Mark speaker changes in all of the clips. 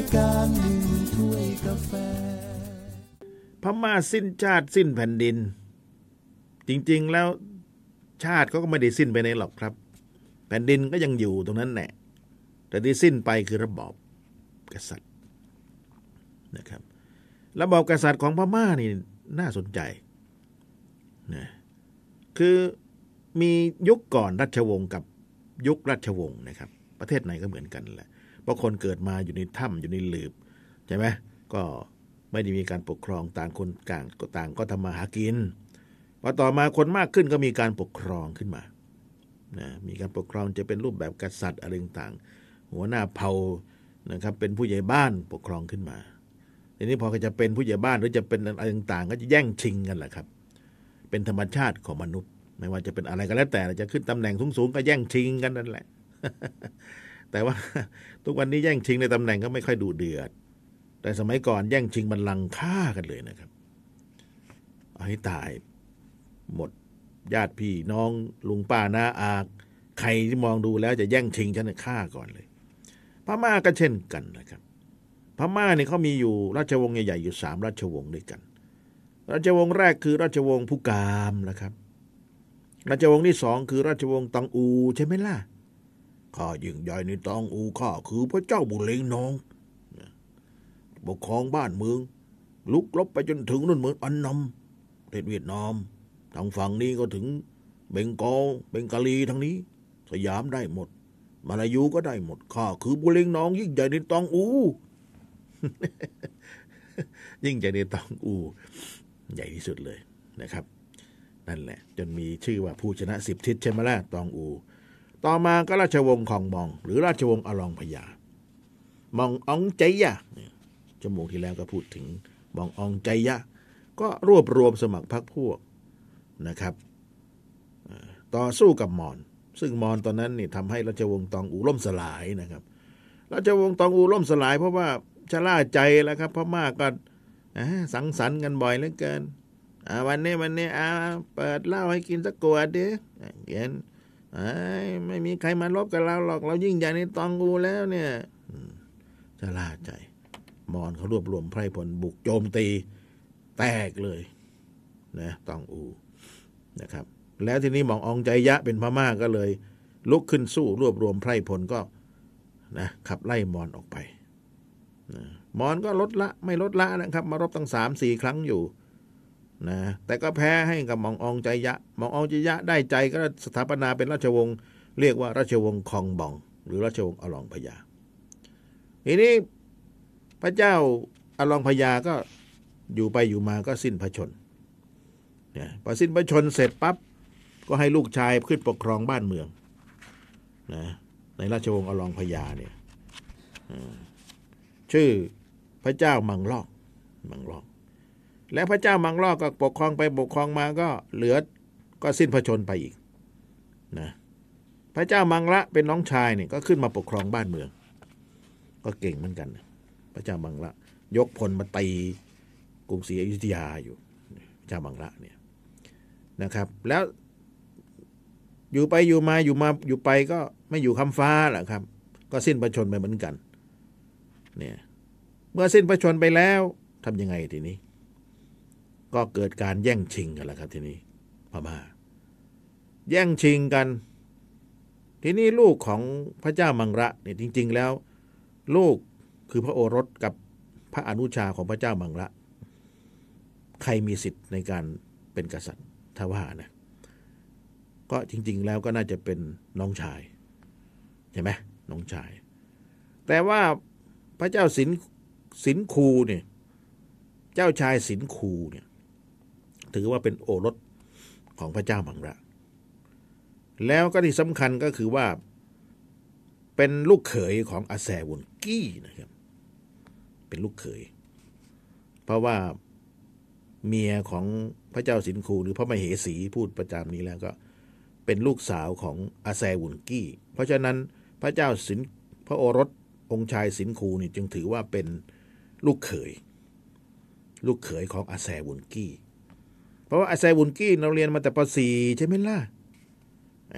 Speaker 1: ายการหนึ่งถ้วยกาแฟ
Speaker 2: พม่าสิ้นชาติสิ้นแผ่นดิน จริง ๆ แล้วชาติเขาก็ไม่ได้สิ้นไปไหนหรอกครับ แผ่นดินก็ยังอยู่ตรงนั้นแหละแต่ที่สิ้นไปคือระบอบกษัตริย์นะครับ ระบอบกษัตริย์ของพม่านี่น่าสนใจนะคือมียุคก่อนรัชวงศ์กับยุคราชวงศ์นะครับ ประเทศไหนก็เหมือนกันแหละ เพราะคนเกิดมาอยู่ในถ้ำอยู่ในหลืบใช่ไหมก็ไม่ได้มีการปกครองต่างคนต่างก็ต่างก็ทำมาหากินพอต่อมาคนมากขึ้นก็มีการปกครองขึ้นมานะมีการปกครองจะเป็นรูปแบบกษัตริย์อะไรต่างหัวหน้าเผ่านะครับ เป็นผู้ใหญ่บ้านปกครองขึ้นมาทีนี้พอจะเป็นผู้ใหญ่บ้านหรือจะเป็นอะไรต่างๆ ก็จะแย่งชิงกันแหละครับ เป็นธรรมชาติของมนุษย์ ไม่ว่าจะเป็นอะไรก็แล้วแต่จะขึ้นตำแหน่งสูงๆก็แย่งชิงกันนั่นแหละ แต่ว่าทุกวันนี้แย่งชิงในตำแหน่งก็ไม่ค่อยดูเดือด แต่สมัยก่อนแย่งชิงบัลลังก์ฆ่ากันเลยนะครับเอาให้ตายหมดญาติพี่น้องลุงป้าน้าอาใครที่มองดูแล้วจะแย่งชิงฉันฆ่าก่อนเลย พม่าก็เช่นกันนะครับ พม่าเนี่ยเขามีอยู่ราชวงศ์ใหญ่ๆอยู่สามราชวงศ์ด้วยกัน ราชวงศ์แรกคือราชวงศ์ผู้กามนะครับ ราชวงศ์ที่สองคือราชวงศ์ตองอูใช่ไหมล่ะ ข้ายิ่งใหญ่ในตองอูข้าคือพระเจ้าบุเรงนองปกครองบ้านเมือง ลุกลบไปจนถึงนู่นเมืองอันนำประเทศเวียดนาม ทางฝั่งนี้ก็ถึงเบงกอลเบงกาลีทางนี้ สยามได้หมด มาลายูก็ได้หมดข้าคือบุเรงนอง ยิ่งใหญ่ในตองอู ยิ่งใหญ่ในตองอู ใหญ่ที่สุดเลยนะครับ นั่นแหละ จนมีชื่อว่าผู้ชนะสิบทิศใช่ไหมล่ะตองอู ต่อมาก็ราชวงศ์ของมอง หรือราชวงศ์อลองพญามองอองใจยะเนี่ยชั่วโมงที่แล้วก็พูดถึงมองอองใจยะ ก็รวบรวมสมัครพรรคพวกนะครับ ต่อสู้กับมอญซึ่งมอญตอนนั้นนี่ทำให้ราชวงศ์ตองอูล่มสลายนะครับ ราชวงศ์ตองอูล่มสลาย เพราะว่าชะล่าใจแล้วครับพม่าก็สังสรรค์กันบ่อยเหลือเกินวันนี้วันนี้อ่าเปิดเหล้าให้กินสักขวดเดิอ่าเย็นเอ้ย ไม่มีใครมาลบกับเราหรอกเรายิ่งใหญ่ในตองอูแล้วเนี่ยอืมชะล่าใจมอญเขารวบรวมไพร่พลบุกโจมตี แตกเลยนะตองอูนะครับ แล้วทีนี้หมองอองใจยะเป็นพม่าก็เลย ลุกขึ้นสู้รวบรวมไพร่พลก็นะขับไล่มอญออกไปนะมอญก็ลดละไม่ลดละนะครับ มารบตั้งสามสี่ครั้งอยู่ นะแต่ก็แพ้ให้กับหมองอองใจยะหมองอองใจยะได้ใจก็สถาปนาเป็นราชวงศ์เรียกว่าราชวงศ์คองบอง หรือราชวงศ์อลองพญาทีนี้พระเจ้าอลองพญาก็อยู่ไปอยู่มาก็สิ้นพระชนนี่ยพอสิ้นพระชนเสร็จปั๊บก็ให้ลูกชายขึ้นปกครองบ้านเมืองนะในราชวงศ์อลองพญาเนี่ยชื่อพระเจ้ามังลอกมังลอก และพระเจ้ามังลอกก็ปกครองไปปกครองมาก็เหลือก็สิ้นพระชนไปอีกนะพระเจ้ามังละเป็นน้องชายเนี่ยก็ขึ้นมาปกครองบ้านเมือง ก็เก่งเหมือนกัน พระเจ้ามังละ ยกพลมาตีกรุงศรีอยุธยาอยู่ พระเจ้ามังละเนี่ยนะครับ แล้วอยู่ไปอยู่มาอยู่มาอยู่ไปก็ไม่อยู่คำฟ้าแหละครับ ก็สิ้นพระชนไปเหมือนกันเนี่ยเมื่อสิ้นพระชนไปแล้วทำยังไงทีนี้ ก็เกิดการแย่งชิงกันแล้วครับทีนี้พม่า แย่งชิงกัน ทีนี้ลูกของพระเจ้ามังระเนี่ยจริง ๆ แล้ว ลูกคือพระโอรสกับพระอนุชาของพระเจ้ามังระ ใครมีสิทธิ์ในการเป็นกษัตริย์ถ้าว่านะก็จริง ๆ แล้วก็น่าจะเป็นน้องชายใช่ไหมน้องชาย แต่ว่าพระเจ้าสินสินคูเนี่ย เจ้าชายสินคูเนี่ย ถือว่าเป็นโอรสของพระเจ้ามังระ แล้วก็ที่สำคัญก็คือว่า เป็นลูกเขยของอาแซวุนกี้นะครับ เป็นลูกเขย เพราะว่าเมียของพระเจ้าสินคูหรือพระมเหสีพูดประจำนี้แล้วก็เป็นลูกสาวของอาแซวุนกี้ เพราะฉะนั้นพระเจ้าสินพระโอรสองค์ชายสินคูนี่จึงถือว่าเป็นลูกเขย ลูกเขยของอาแซวุนกี้ เพราะว่าอาแซวุนกี้เราเรียนมาแต่ป .4 ใช่ไหมล่ะเ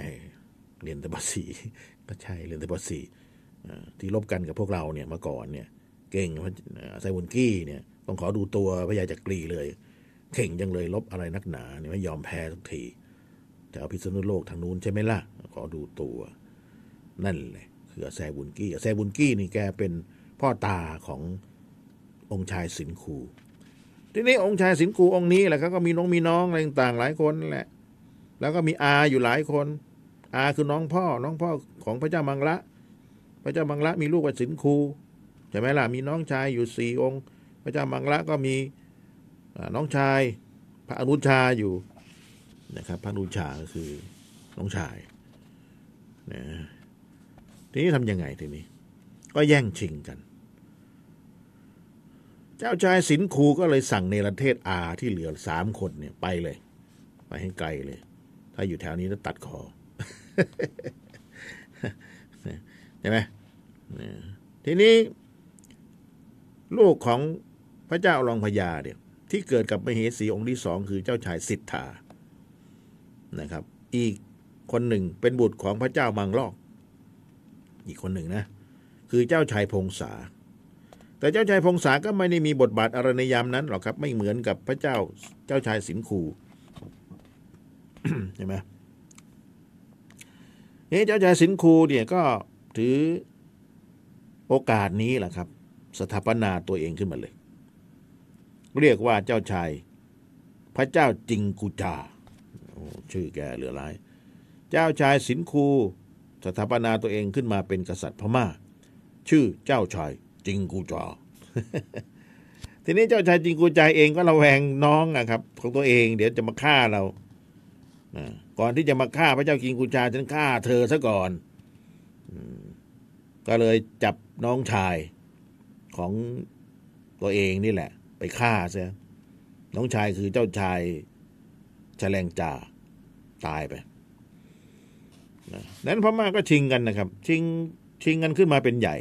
Speaker 2: เรียนแต่ป .4 ก็ใช่เรียนแต่ป .4 อ่ที่ลบกันกับพวกเราเนี่ยมาก่อนเนี่ย เก่งพระไซบุนกี้เนี่ย ต้องขอดูตัวพระยาจักรีเลยเข่งจังเลยลบอะไรนักหนาเนี่ยไม่ยอมแพ้ทุกทีจะเอาพิษณุโลกทางนู้นใช่ไหมล่ะ ขอดูตัว นั่นแหละคืออาแซบุนกี้อาแซบุนกี้นี่แกเป็นพ่อตาขององค์ชายสินคู ทีนี้องค์ชายสินคูองค์นี้แหละเขาก็มีน้องมีน้องอะไรต่างๆหลายคนแหละ แล้วก็มีอาอยู่หลายคนอาคือน้องพ่อ น้องพ่อของพระเจ้ามังละ พระเจ้ามังละมีลูกว่าสินคูใช่ไหมล่ะมีน้องชายอยู่สี่องค์ พระเจ้ามังละก็มีน้องชายพระอนุชาอยู่นะครับ พระอนุชาก็คือน้องชายนะทีนี้ทำยังไงทีนี้ ก็แย่งชิงกัน จ้าชายสินคูก็เลยสั่งในประเทศอาที่เหลือสามคนเนี่ยไปเลย ไปให้ไกลเลย ถ้าอยู่แถวนี้จะตัดคอใช่ไหมทีนี้ ลูกของพระเจ้ารองพญาเนี่ย ที่เกิดกับมเหสีองค์ที่สองคือเจ้าชายสิทธานะครับ อีกคนหนึ่งเป็นบุตรของพระเจ้ามังลอก อีกคนหนึ่งนะ คือเจ้าชายพงษา แต่เจ้าชายพงษาก็ไม่ได้มีบทบาทอะไรในยามนั้นหรอกครับ ไม่เหมือนกับพระเจ้าเจ้าชายสินคูใช่ไหมนี่เจ้าชายสินคูเนี่ยก็ถือโอกาสนี้แหละครับ สถาปนาตัวเองขึ้นมาเลย เรียกว่าเจ้าชาย พระเจ้าจิงกูจาชื่อแกเหลือหลาย เจ้าชายสินคู สถาปนาตัวเองขึ้นมาเป็นกษัตริย์พม่า ชื่อเจ้าชาย จิงกูจาทีนี้เจ้าชายจิงกูจาเองก็ระแวงน้องอะครับ ของตัวเอง เดี๋ยวจะมาฆ่าเราก่อนที่จะมาฆ่าพระเจ้าจิงกูจาฉันฆ่าเธอซะก่อนก็เลยจับน้องชายของตัวเองนี่แหละ ไปฆ่าซะน้องชายคือเจ้าชายแฉลงจ่าตายไปนะนั้นพม่าก็ชิงกันนะครับ ชิงชิงกันขึ้นมาเป็นใหญ่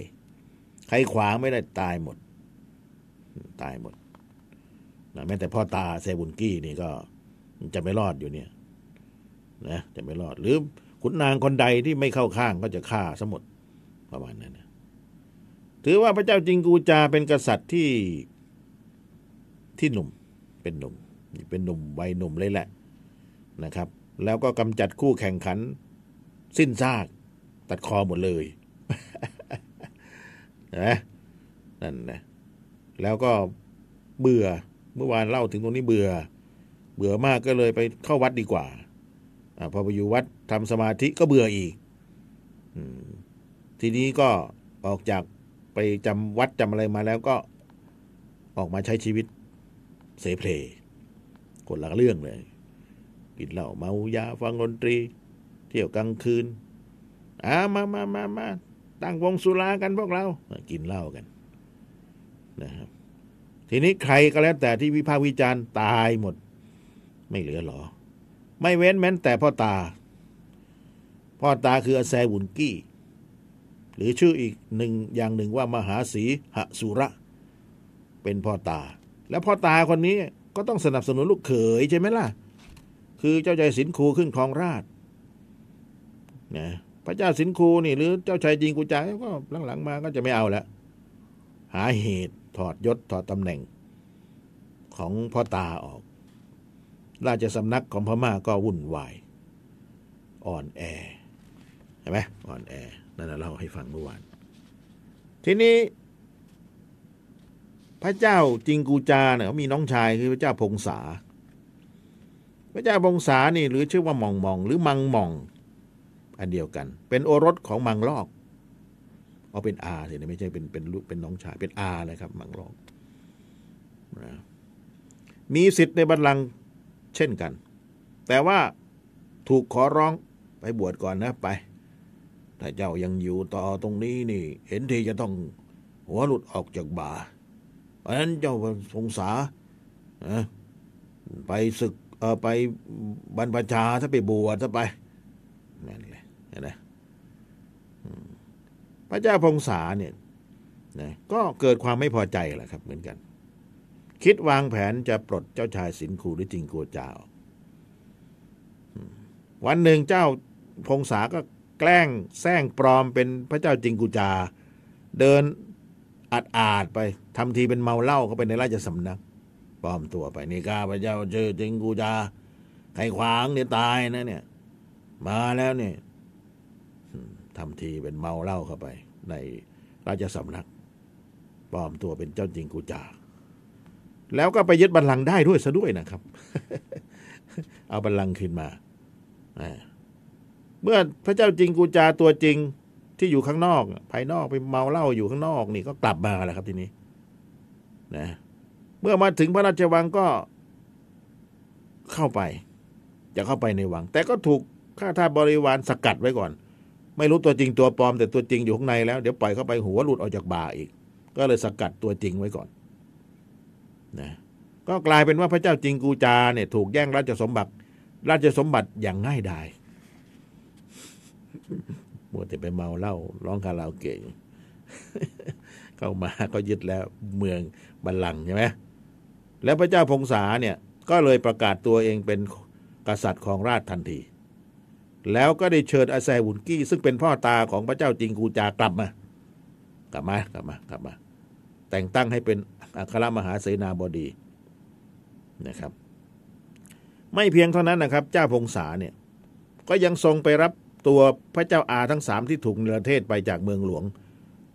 Speaker 2: ใครขวางไม่ได้ตายหมด ตายหมดนะแม้แต่พ่อตาเซบุนกี้นี่ก็จะไม่รอดอยู่เนี่ย นะ จะไม่รอด หรือขุนนางคนใดที่ไม่เข้าข้างก็จะฆ่าสมดประมาณนั้นนะถือว่าพระเจ้าจิงกูจาเป็นกษัตริย์ที่ที่หนุ่มเป็นหนุ่มเป็นหนุ่มวัยหนุ่มเลยแหละนะครับ แล้วก็กำจัดคู่แข่งขัน สิ้นซาก ตัดคอหมดเลย นะนั่นนะแล้วก็เบื่อเมื่อวานเล่าถึงตรงนี้เบื่อ เบื่อมากก็เลยไปเข้าวัดดีกว่าอพอไปอยู่วัดทำสมาธิก็เบื่ออีกอทีนี้ก็ออกจากไปจำวัดจำอะไรมาแล้วก็ออกมาใช้ชีวิตเสเพลคนละเรื่องเลยกินเหล้าเมายาฟังดนตรี เที่ยวกลางคืนอ่ามามามามา ตั้งวงสุรากันพวกเรากินเหล้ากันนะครับ ทีนี้ใครก็แล้วแต่ที่วิพากษ์วิจารณ์ตายหมด ไม่เหลือหรอ ไม่เว้นแม้แต่พ่อตา พ่อตาคืออาแซวุนกี้ หรือชื่ออีกหนึ่งอย่างหนึ่งว่ามหาสีหสุระ เป็นพ่อตา แล้วพ่อตาคนนี้ก็ต้องสนับสนุนลูกเขยใช่ไหมล่ะ คือเจ้าชายสินครูขึ้นครองราชนะ พระเจ้าสินคูนี่ หรือเจ้าชายจิงกูจาก็หลังๆมาก็จะไม่เอาแล้วหาเหตุถอดยศถอดตำแหน่ง ของพ่อตาออก ราชสำนักของพม่าก็วุ่นวายอ่อนแอเห็นไหมอ่อนแอนั่นนะเล่าให้ฟังเมื่อวาน ทีนี้ พระเจ้าจิงกูจาเนี่ยเขามีน้องชายคือพระเจ้าพงษาพระเจ้าพงษานี่ หรือชื่อว่ามองมอง หรือมังมอง อันเดียวกัน เป็นโอรสของมังลอกเอาเป็นอาสิไม่ใช่เป็นเป็นลูกเป็นน้องชายเป็นอาเลยครับ มังลอกนะมีสิทธิ์ในบัลลังก์เช่นกัน แต่ว่าถูกขอร้องไปบวชก่อนนะไป ถ้าเจ้ายังอยู่ต่อตรงนี้นี่ เห็นทีจะต้องหัวหลุดออกจากบ่า เพราะนั้นเจ้าสงสานะไปศึกเออไปบรรพชาถ้าไปบวชถ้าไปนั่นแหละ เห็นไหมพระเจ้าพงษาเนี่ยนะก็เกิดความไม่พอใจแหละครับ เหมือนกัน คิดวางแผนจะปลดเจ้าชายสินคูหรือจิงกัวเจ้า วันหนึ่งเจ้าพงษาก็แกล้งแซงปลอมเป็นพระเจ้าจิงกูจา เดินอาดอาดไปทำทีเป็นเมาเหล้าเข้าไปในราชสำนักปลอมตัวไปนี่ข้าพระเจ้าเจอจริงกูจาใครขวางเนี่ยตายนะเนี่ย มาแล้วเนี่ย ทำทีเป็นเมาเหล้าเข้าไป ในราชสำนักปลอมตัวเป็นเจ้าจริงกูจาแล้วก็ไปยึดบัลลังก์ได้ด้วยซะด้วยนะครับ เอาบัลลังก์คืนมาอ่าเมื่อพระเจ้าจริงกูจาตัวจริงที่อยู่ข้างนอก ภายนอกไปเมาเหล้าอยู่ข้างนอกนี่ก็กลับมาแล้วครับทีนี้นะเมื่อมาถึงพระราชวังก็เข้าไป จะเข้าไปในวัง แต่ก็ถูกข้าทาสบริวารสกัดไว้ก่อน ไม่รู้ตัวจริงตัวปลอมแต่ตัวจริงอยู่ข้างในแล้ว เดี๋ยวปล่อยเข้าไปหัวหลุดออกจากบ่าอีก ก็เลยสกัดตัวจริงไว้ก่อนนะก็กลายเป็นว่าพระเจ้าจริงกูจาเนี่ยถูกแย่งราชสมบัติราชสมบัติอย่างง่ายดายมัวแต่ไปเมาเหล้าร้องคาราโอเกะเข้ามาก็ยึดแล้วเมืองบัลลังก์ใช่ไหมแล้วพระเจ้าพงษาเนี่ยก็เลยประกาศตัวเองเป็นกษัตริย์ของราชทันที แล้วก็ได้เชิญอาแซวุนกี้ ซึ่งเป็นพ่อตาของพระเจ้าจิงกูจากลับมา กลับมากลับมากลับมา แต่งตั้งให้เป็นอัครมหาเสนาบดีนะครับ ไม่เพียงเท่านั้นนะครับ เจ้าพงษาเนี่ยก็ยังทรงไปรับตัวพระเจ้าอาทั้งสามที่ถูกเนรเทศไปจากเมืองหลวง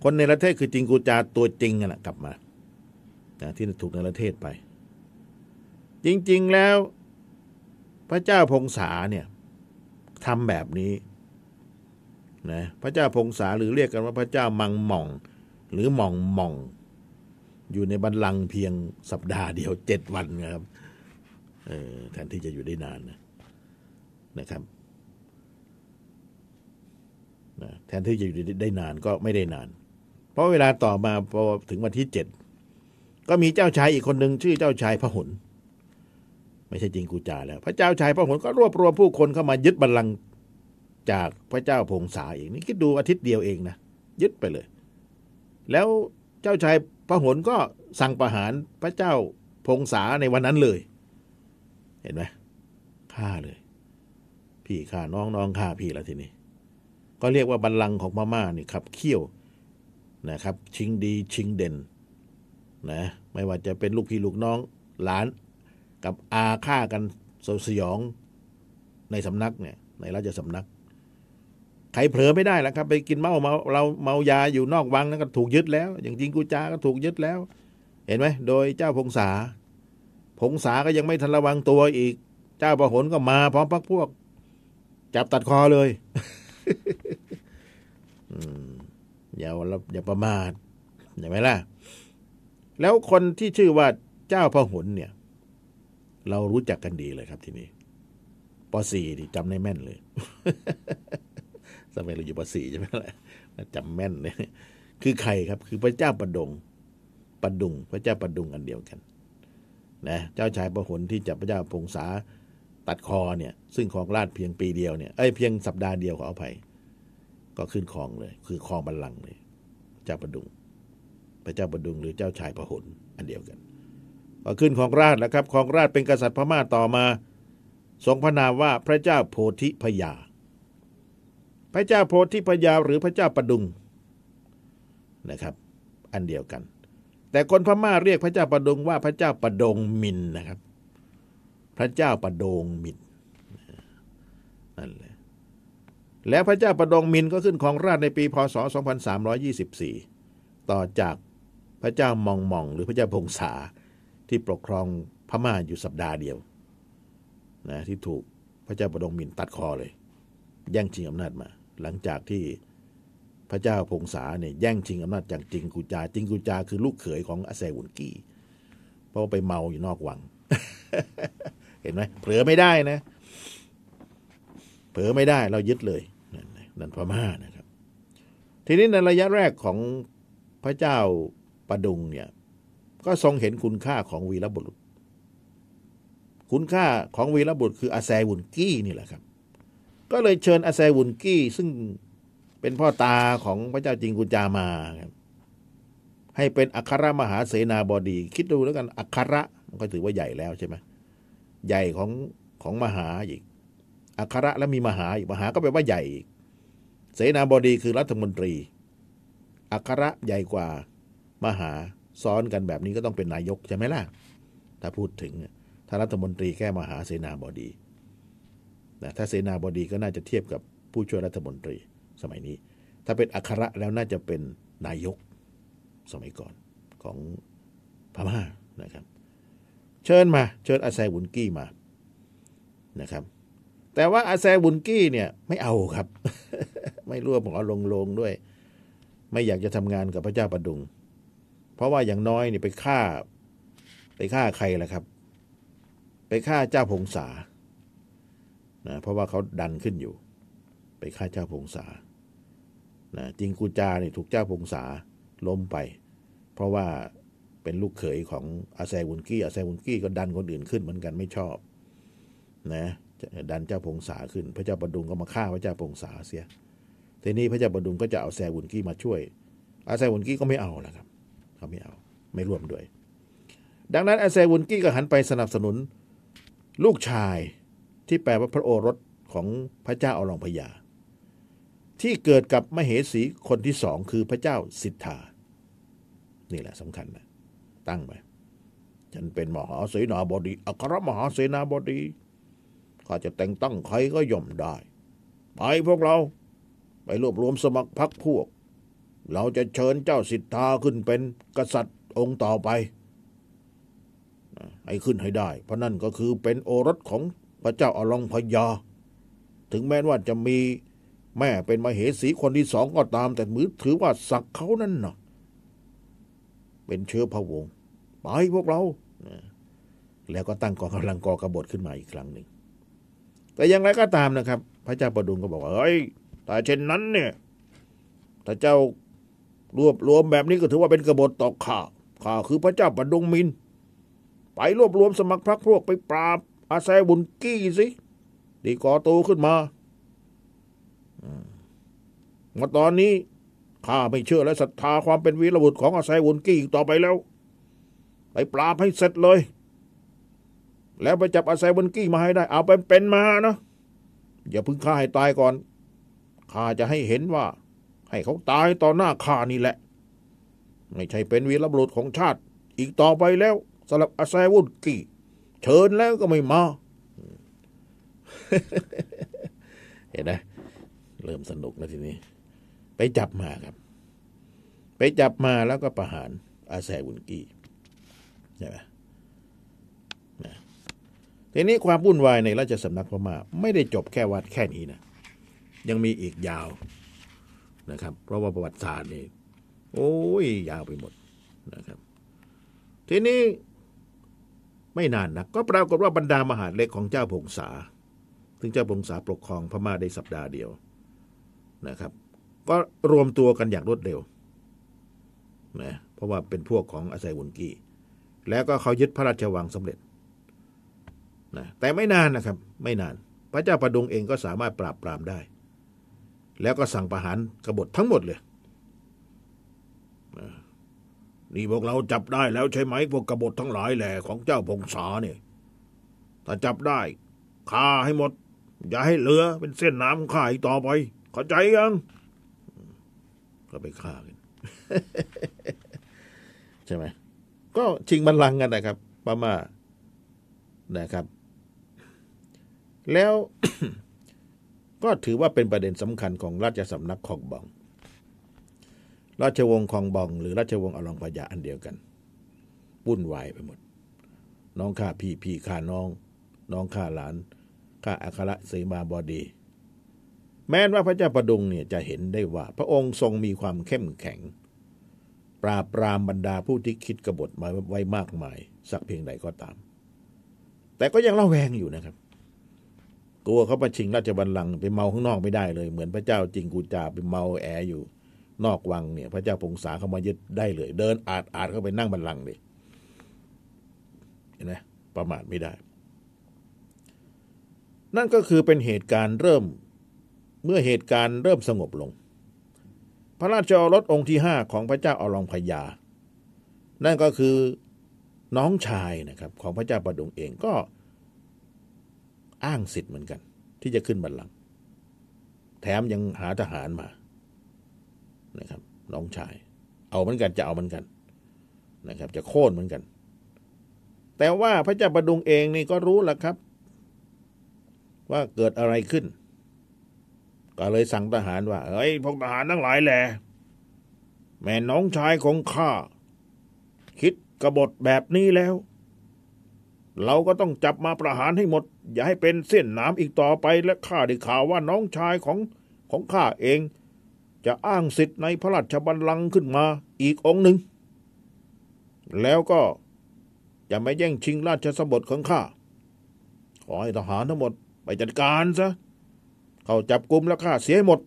Speaker 2: คนในประเทศคือจิงกูจาตัวจริงน่ะกลับมานะที่ถูกเนรเทศไป จริง ๆ แล้ว พระเจ้าพงษาเนี่ย ทำแบบนี้นะพระเจ้าพงษาหรือเรียกกันว่าพระเจ้ามังหม่อง หรือหม่องหม่อง อยู่ในบัลลังก์เพียงสัปดาห์เดียวเจ็ดวันนะครับแทนที่จะอยู่ได้นานนะนะครับนะแทนที่จะอยู่ได้นานก็ไม่ได้นาน เพราะเวลาต่อมาพอถึงวันที่เจ็ดก็มีเจ้าชายอีกคนหนึ่งชื่อเจ้าชายพหล ไม่ใช่จริงกูจาแล้ว พระเจ้าชายพระหลก็รวบรวมผู้คนเข้ามายึดบัลลังก์จากพระเจ้าพงษาเองนี่คิดดูอาทิตย์เดียวเองนะยึดไปเลย แล้วเจ้าชายพระหลก็สั่งประหารพระเจ้าพงษาในวันนั้นเลย เห็นไหมฆ่าเลย พี่ฆ่าน้องน้องฆ่าพี่แล้วทีนี้ ก็เรียกว่าบัลลังก์ของพม่านี่ขับเคี่ยวนะครับ ชิงดีชิงเด่นนะไม่ว่าจะเป็นลูกพี่ลูกน้องหลาน กับอาฆ่ากันสยองในสำนักเนี่ย ในราชสำนัก ใครเผลอไม่ได้แล้วครับ ไปกินเมาเมาเราเมายาอยู่นอกวังนั่นก็ถูกยึดแล้ว อย่างจริงกูจาก็ถูกยึดแล้ว เห็นไหมโดยเจ้าพงษา พงษาก็ยังไม่ทันระวังตัวอีก เจ้าประหลก็มาพร้อมพักพวก จับตัดคอเลยอย่าอย่าประมาทเห็นไหมล่ะ แล้วคนที่ชื่อว่าเจ้าพหลเนี่ย เรารู้จักกันดีเลยครับทีนี้ปสี่ที่จำได้แม่นเลย สมัยเราอยู่ปสี่ใช่ไหมล่ะจำแม่นเลยคือใครครับ คือพระเจ้าประดงประดุง พระเจ้าประดุงอันเดียวกันนะเจ้าชายประหลที่จับพระเจ้าพงษาตัดคอเนี่ย ซึ่งของราชเพียงปีเดียวเนี่ยเอ้ยเพียงสัปดาห์เดียวขออภัยก็ขึ้นครองเลย คือครองบัลลังก์เลย เจ้าประดุง พระเจ้าประดุงหรือเจ้าชายพหลอันเดียวกัน ก็ขึ้นครองราชแล้วครับครองราชเป็นกษัตริย์พม่าต่อมา ทรงพระนามว่าพระเจ้าโพธิพยา พระเจ้าโพธิพยาหรือพระเจ้าประดุงนะครับ อันเดียวกัน แต่คนพม่าเรียกพระเจ้าประดุงว่าพระเจ้าประดงมินนะครับ พระเจ้าประดงมินนั่นแหละแล้วพระเจ้าประดงมินก็ขึ้นครองราชในปีพศ 2324 ต่อจากพระเจ้ามองมองหรือพระเจ้าพงษา ที่ปกครองพม่าอยู่สัปดาห์เดียวนะที่ถูกพระเจ้าประดงมินตัดคอเลย แย่งชิงอำนาจมา หลังจากที่พระเจ้าพงษาเนี่ยแย่งชิงอำนาจจากจิงกูจา จิงกูจาคือลูกเขยของอาแซวุนกี้ เพราะว่าไปเมาอยู่นอกวัง เห็นไหมเผลอไม่ได้นะ เผลอไม่ได้เรายึดเลยนั่นนั่นพม่านะครับ ทีนี้ในระยะแรกของพระเจ้าประดุงเนี่ย ก็ทรงเห็นคุณค่าของวีรบุรุษ คุณค่าของวีรบุรุษคืออาแซวุนกี้นี่แหละครับ ก็เลยเชิญอาแซวุนกี้ ซึ่งเป็นพ่อตาของพระเจ้าจิงกุจามาครับให้เป็นอัครมหาเสนาบดี คิดดูแล้วกันอัคระมันก็ถือว่าใหญ่แล้วใช่ไหมใหญ่ของของมหาอีกอัคระแล้วมีมหาอีกมหาก็แปลว่าใหญ่อีกเสนาบดีคือรัฐมนตรีอัคระใหญ่กว่ามหา ซ้อนกันแบบนี้ก็ต้องเป็นนายกใช่ไหมล่ะ ถ้าพูดถึงถ้ารัฐมนตรีแค่มหาเสนาบดีนะถ้าเสนาบดีก็น่าจะเทียบกับผู้ช่วยรัฐมนตรีสมัยนี้ ถ้าเป็นอัครแล้วน่าจะเป็นนายกสมัยก่อนของพม่านะครับ เชิญมา เชิญอาแซบุนกี้มานะครับ แต่ว่าอาแซบุนกี้เนี่ยไม่เอาครับ ไม่ร่วมขอลงลงด้วย ไม่อยากจะทำงานกับพระเจ้าประดุง เพราะว่าอย่างน้อยเนี่ยไปฆ่า ไปฆ่าใครล่ะครับ ไปฆ่าเจ้าพงษานะเพราะว่าเขาดันขึ้นอยู่ ไปฆ่าเจ้าพงษานะจิงกูจาเนี่ยถูกเจ้าพงษาล้มไป เพราะว่าเป็นลูกเขยของอาแซวุนกี้อาแซวุนกี้ก็ดันคนอื่นขึ้นเหมือนกันไม่ชอบ นะดันเจ้าพงษาขึ้น พระเจ้าประดุงก็มาฆ่าพระเจ้าพงษาเสียทีนี้พระเจ้าประดุงก็จะเอาแซวุนกี้มาช่วย อาแซวุนกี้ก็ไม่เอาแล้วครับ เขาไม่เอา ไม่ร่วมด้วย ดังนั้นอาแซวุนกี้ก็หันไปสนับสนุนลูกชายที่แปลว่าพระโอรสของพระเจ้าอรองพยา ที่เกิดกับมเหสีคนที่สองคือพระเจ้าสิทธา นี่แหละสำคัญนะ ตั้งไปฉันเป็นมหาเสนาบดีอัครมหาเสนาบดีข้าจะแต่งตั้งใครก็ย่อมได้ ไปพวกเรา ไปรวบรวมสมัครพรรคพวก เราจะเชิญเจ้าสิทธาขึ้นเป็นกษัตริย์องค์ต่อไปให้ขึ้นให้ได้ เพราะนั่นก็คือเป็นโอรสของพระเจ้าอลองพยา ถึงแม้ว่าจะมีแม่เป็นมเหสีคนที่สองก็ตาม แต่มือถือว่าศักเขานั่นนะเป็นเชื้อพระวงศ์ไปพวกเรา แล้วก็ตั้งกองกำลังกอกระบฏขึ้นมาอีกครั้งหนึ่ง แต่อย่างไรก็ตามนะครับ พระเจ้าประดุงก็บอกว่าเฮ้ยแต่เช่นนั้นเนี่ยถ้าเจ้า รวบรวมแบบนี้ก็ถือว่าเป็นกบฏต่อข้าข้าคือพระเจ้าประดุงมิน ไปรวบรวมสมัครพรรคพวกไปปราบ อาแซบุญกี้สิดีก่อโตขึ้นมามาตอนนี้ข้าไม่เชื่อและศรัทธาความเป็นวีรบุตรของอาแซบุญกี้อีกต่อไปแล้ว ไปปราบให้เสร็จเลย แล้วไปจับอาแซบุญกี้มาให้ได้ เอาเป็นเป็นมานะอย่าพึ่งฆ่าให้ตายก่อนข้าจะให้เห็นว่า ให้เขาตายต่อหน้าข้านี่แหละ ไม่ใช่เป็นวีรบุรุษของชาติ อีกต่อไปแล้วสำหรับอาแซวุนกี้ เชิญแล้วก็ไม่มา เห็นไหมเริ่มสนุกแล้วทีนี้ ไปจับมาครับ ไปจับมาแล้วก็ประหารอาแซวุนกี้ใช่ไหมนะทีนี้ความวุ่นวายในราชสำนักพม่าไม่ได้จบแค่วัดแค่นี้นะ ยังมีอีกยาว นะครับ เพราะว่าประวัติศาสตร์นี่โอ้ยยาวไปหมดนะครับ ทีนี้ไม่นานนะก็ปรากฏว่าบรรดามหาเล็กของเจ้าพงษาซึ่งเจ้าพงษาปกครองพม่าได้สัปดาห์เดียวนะครับ ก็รวมตัวกันอย่างรวดเร็วนะเพราะว่าเป็นพวกของอาศัยวุนกี้แล้วก็เขายึดพระราชวังสำเร็จนะแต่ไม่นานนะครับ ไม่นาน พระเจ้าประดุงเองก็สามารถปราบปรามได้ แล้วก็สั่งประหารกบฏทั้งหมดเลย นี่พวกเราจับได้แล้วใช่ไหมพวกกบฏทั้งหลายแหล่ของเจ้าพงษาเนี่ยถ้าจับได้ฆ่าให้หมด อย่าให้เหลือเป็นเส้นน้ำข่าอีกต่อไป เข้าใจยัง ก็ไปฆ่ากันใช่ไหมก็ชิงบัลลังก์กันนะครับพม่านะครับ แล้ว ก็ถือว่าเป็นประเด็นสำคัญของราชสำนักของบอง ราชวงศ์คองบอง หรือราชวงศ์อลองพยาอันเดียวกันวุ่นวายไปหมด น้องข้าพี่พี่ข้าน้อง น้องข้าหลานข้าอัครเสมาบดี แม้ว่าพระเจ้าประดุงเนี่ยจะเห็นได้ว่า พระองค์ทรงมีความเข้มแข็ง ปราบปรามบรรดาผู้ที่คิดกบฏมาไว้มากมาย สักเพียงใดก็ตาม แต่ก็ยังเล่าแวงอยู่นะครับ กลัวเขาประชิงราชบัลลังก์ไปเมาข้างนอกไม่ได้เลย เหมือนพระเจ้าจริงกูจาไปเมาแออยู่ นอกวังเนี่ย พระเจ้าพงษาเข้ามายึดได้เลย เดินอาดอาดเข้าไปนั่งบัลลังก์เลยเห็นไหมประมาทไม่ได้ นั่นก็คือเป็นเหตุการณ์เริ่มเมื่อเหตุการณ์เริ่มสงบลง พระราชโอรสองค์ที่ห้าของพระเจ้าอรองพยา นั่นก็คือน้องชายนะครับ ของพระเจ้าประดุงเองก็ อ้างสิทธิ์เหมือนกัน ที่จะขึ้นบัลลังก์แถมยังหาทหารมานะครับ น้องชาย เอาเหมือนกันจะเอาเหมือนกันนะครับ จะโค่นเหมือนกัน แต่ว่าพระเจ้าประดุงเองนี่ก็รู้แล้วครับ ว่าเกิดอะไรขึ้น ก็เลยสั่งทหารว่าเฮ้ยพวกทหารทั้งหลายแหละแม่น้องชายของข้าคิดกบฏแบบนี้แล้ว เราก็ต้องจับมาประหารให้หมด อย่าให้เป็นเส้นน้ำอีกต่อไปและข้าได้ข่าวว่าน้องชายของของข้าเอง จะอ้างสิทธิ์ในพระราชบัลลังก์ขึ้นมาอีกองหนึ่ง แล้วก็จะไม่แย่งชิงราชสมบัติของข้าขอให้ทหารทั้งหมดไปจัดการซะเขาจับกลุ่มแล้วข้าเสียหมด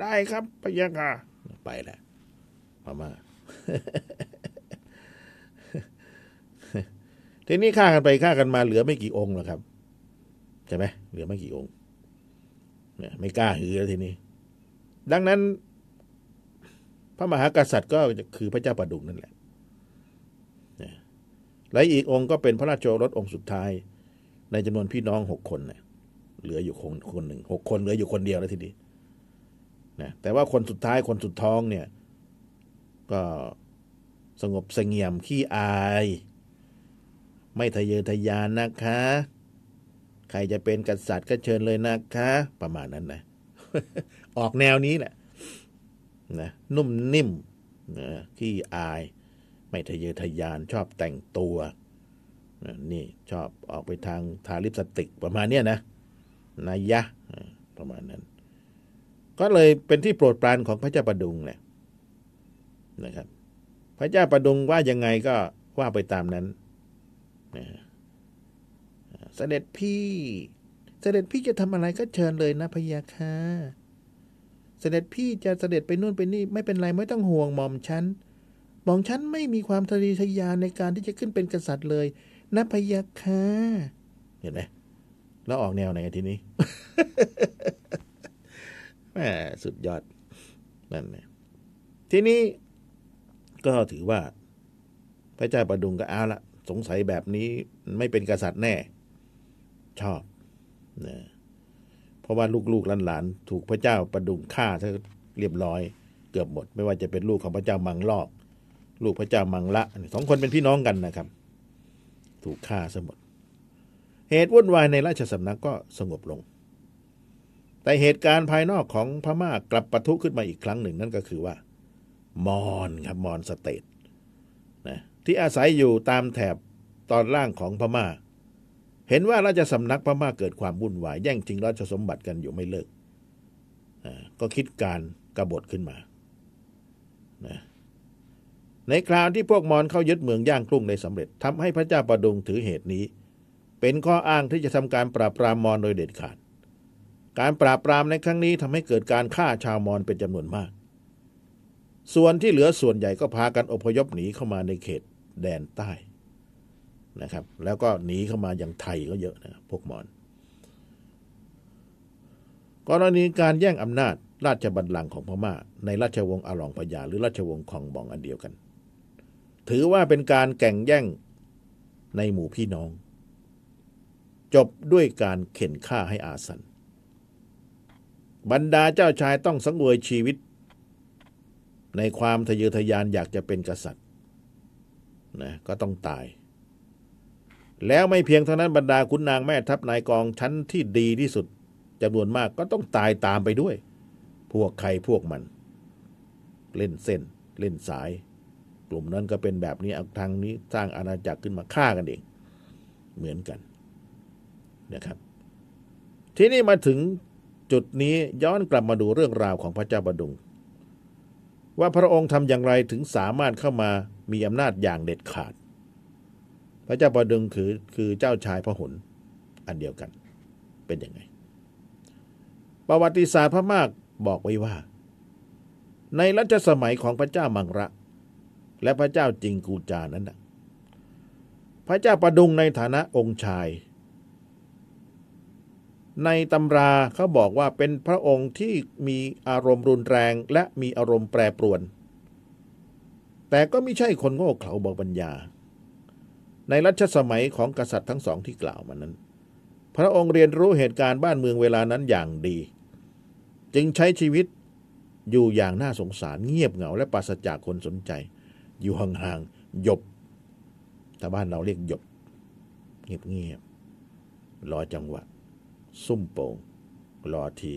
Speaker 2: ได้ครับพะยะค่ะไปแหละพม่า ทีนี้ฆ่ากันไปฆ่ากันมาเหลือไม่กี่องค์หรอกครับใช่ไหมเหลือไม่กี่องค์เนี่ยไม่กล้าหือแล้วทีนี้ ดังนั้น พระมหากษัตริย์ก็คือพระเจ้าประดุงนั่นแหละเนี่ยและอีกองค์ก็เป็นพระราชโอรสองค์สุดท้าย ในจำนวนพี่น้องหกคนเนี่ยเหลืออยู่คนคนหนึ่งหกคนเหลืออยู่คนเดียวแล้วทีนี้นะแต่ว่าคนสุดท้ายคนสุดท้องเนี่ย ก็สงบเสงี่ยมขี้อาย ไม่ทะเยอทะยานนะคะ ใครจะเป็นกษัตริย์ก็เชิญเลยนะคะ ประมาณนั้นนะ ออกแนวนี้แหละนะนุ่มนิ่มนะขี้อาย ไม่ทะเยอทะยานชอบแต่งตัวนะนี่ชอบออกไปทางทาลิปสติกประมาณเนี้ยนะนายะประมาณนั้น ก็เลยเป็นที่โปรดปรานของพระเจ้าประดุงแหละนะครับ พระเจ้าประดุงว่ายังไงก็ว่าไปตามนั้น นะเสด็จพี่ เสด็จพี่จะทำอะไรก็เชิญเลยนะพยาค่ะเสด็จพี่จะเสด็จไปนู่นไปนี่ไม่เป็นไรไม่ต้องห่วงหม่อมฉันหม่อมฉันไม่มีความทะเยอทะยานในการที่จะขึ้นเป็นกษัตริย์เลยนะพยาค่ะเห็นไหมแล้วออกแนวไหนทีนี้แหมสุดยอดนั่นเนี่ยทีนี้ก็ถือว่า พระเจ้าประดุงก็เอาละ สงสัยแบบนี้ไม่เป็นกษัตริย์แน่ ชอบนะเพราะว่าลูกๆหลานๆถูกพระเจ้าประดุงฆ่าซะเรียบร้อย เกือบหมด ไม่ว่าจะเป็นลูกของพระเจ้ามังลอก ลูกพระเจ้ามังละสองคนเป็นพี่น้องกันนะครับ ถูกฆ่าซะหมด เหตุวุ่นวายในราชสำนักก็สงบลง แต่เหตุการณ์ภายนอกของพม่ากลับปะทุขึ้นมาอีกครั้งหนึ่งนั่นก็คือว่ามอญครับมอญสเตทนะ ที่อาศัยอยู่ตามแถบตอนล่างของพม่า เห็นว่าราชสำนักพม่าเกิดความวุ่นวาย แย่งชิงราชสมบัติกันอยู่ไม่เลิก ก็คิดการกรบฏขึ้นมานะในคราวที่พวกมอญเข้ายึดเมืองย่างกรุงได้สำเร็จทำให้พระเจ้าประดุงถือเหตุนี้ เป็นข้ออ้างที่จะทำการปราบปรามมอญโดยเด็ดขาด การปราบปรามในครั้งนี้ทำให้เกิดการฆ่าชาวมอญเป็นจำนวนมาก ส่วนที่เหลือส่วนใหญ่ก็พากันอพยพหนีเข้ามาในเขต แดนใต้นะครับ แล้วก็หนีเข้ามาอย่างไทยก็เยอะนะพวกมอญกรณีการแย่งอำนาจราชบัลลังก์ของพม่า ในราชวงศ์อาลองพญาหรือราชวงศ์คองบองอันเดียวกัน ถือว่าเป็นการแข่งแย่งในหมู่พี่น้อง จบด้วยการเข็นฆ่าให้อาสัน บรรดาเจ้าชายต้องสังเวยชีวิต ในความทะเยอทะยานอยากจะเป็นกษัตริย์ นะก็ต้องตาย แล้วไม่เพียงเท่านั้นบรรดาขุนนางแม่ทัพนายกองชั้นที่ดีที่สุดจำนวนมากก็ต้องตายตามไปด้วย พวกใครพวกมัน เล่นเส้น เล่นสาย กลุ่มนั้นก็เป็นแบบนี้ทางนี้สร้างอาณาจักรขึ้นมาฆ่ากันเอง เหมือนกันนะครับ ที่นี้มาถึงจุดนี้ย้อนกลับมาดูเรื่องราวของพระเจ้าบดุง ว่าพระองค์ทำอย่างไรถึงสามารถเข้ามา มีอำนาจอย่างเด็ดขาด พระเจ้าบดุงคือคือเจ้าชายพระหนอันเดียวกัน เป็นยังไง ประวัติศาสตร์พม่ากบอกไว้ว่า ในรัชสมัยของพระเจ้ามังระ และพระเจ้าจิงกูจานั้นนะพระเจ้าประดุงในฐานะองค์ชาย ในตำราเขาบอกว่าเป็นพระองค์ที่มีอารมณ์รุนแรงและมีอารมณ์แปรปรวน แต่ก็ไม่ใช่คนโง่เขลาบอกปัญญา ในรัชสมัยของกษัตริย์ทั้งสองที่กล่าวมานั้น พระองค์เรียนรู้เหตุการณ์บ้านเมืองเวลานั้นอย่างดี จึงใช้ชีวิตอยู่อย่างน่าสงสารเงียบเหงาและปราศจากคนสนใจ อยู่ห่างๆหยบแต่บ้านเราเรียกหยบ เงียบๆรอจังหวะ ซุ่มโป่งรอที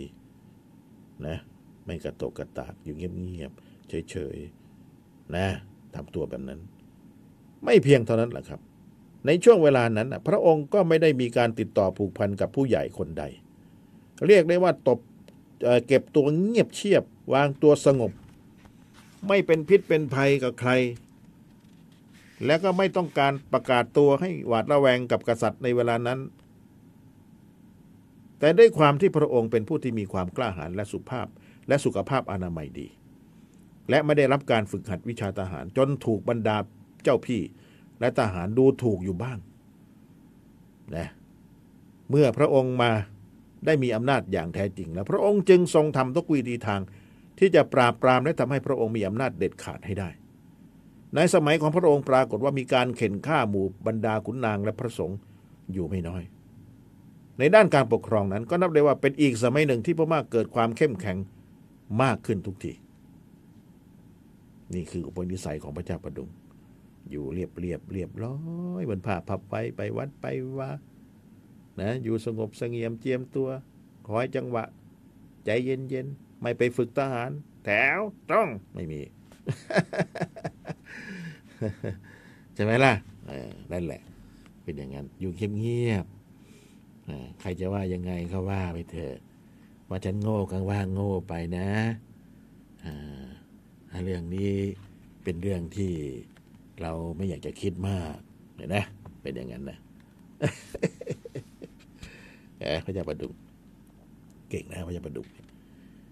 Speaker 2: นะ ไม่กระตกกระตากอยู่เงียบๆเฉยๆ นะทำตัวแบบนั้น ไม่เพียงเท่านั้นแหละครับ ในช่วงเวลานั้นพระองค์ก็ไม่ได้มีการติดต่อผูกพันกับผู้ใหญ่คนใด เรียกได้ว่าตบเเก็บตัวเงียบเชียบ วางตัวสงบ ไม่เป็นพิษเป็นภัยกับใคร และก็ไม่ต้องการประกาศตัวให้หวาดระแวงกับกษัตริย์ในเวลานั้น แต่ด้วยความที่พระองค์เป็นผู้ที่มีความกล้าหาญและสุภาพและสุขภาพอนามัยดี และไม่ได้รับการฝึกหัดวิชาทหาร จนถูกบรรดาเจ้าพี่ และทหารดูถูกอยู่บ้างนะเมื่อพระองค์มาได้มีอำนาจอย่างแท้จริง แล้วพระองค์จึงทรงทำทุกวิธีทาง ที่จะปราบปรามและทำให้พระองค์มีอำนาจเด็ดขาดให้ได้ ในสมัยของพระองค์ปรากฏว่ามีการเข็นฆ่าหมู่บรรดาขุนนางและพระสงฆ์อยู่ไม่น้อย ในด้านการปกครองนั้นก็นับได้ว่าเป็นอีกสมัยหนึ่งที่พม่าเกิดความเข้มแข็งมากขึ้นทุกที นี่คืออุปนิสัยของพระเจ้าประดุง อยู่เรียบเรียบเรียบร้อยบนผ้าพับไว้ไปวัดไปว่านะอยู่สงบสงี่ยมเจียมตัว คอยจังหวะ ใจเย็นเย็นไม่ไปฝึกทหาร แถวต้องไม่มี ใช่ไหมล่ะนั่นแหละ เป็นอย่างนั้น อยู่เงียบๆใครจะว่ายังไงเขาว่าไปเถอะว่าฉันโง่ก็ว่าโง่ไปนะอ่า เรื่องนี้เป็นเรื่องที่เราไม่อยากจะคิดมากเห็นไหมเป็นอย่างนั้นนะแหมพระเจ้าประดุงเก่งนะพระเจ้าประดุง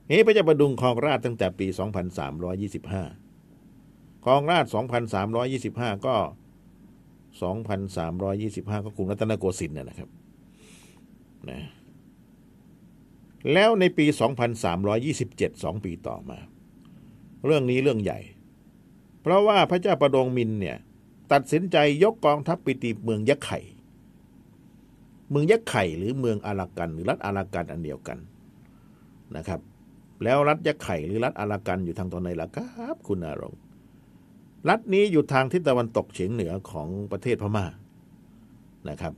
Speaker 2: นี่พระเจ้าประดุงครองราชตั้งแต่ปี 2325ครองราชย์2,325 ก็ 2,325 ก็กรุงรัตนโกสินทร์นะนะครับนะแล้วในปี 2,327สองปีต่อมา เรื่องนี้เรื่องใหญ่ เพราะว่าพระเจ้าประดงมินเนี่ย ตัดสินใจยกกองทัพไปตีเมืองยักษ์ไข่ เมืองยักษ์ไข่หรือเมืองอารากันหรือรัฐอารากันอันเดียวกันนะครับ แล้วรัฐยักษ์ไข่หรือรัฐอารากันอยู่ทางตอนไหนล่ะครับ คุณอารงรัฐนี้อยู่ทางทิศตะวันตกเฉียงเหนือของประเทศพม่านะครับ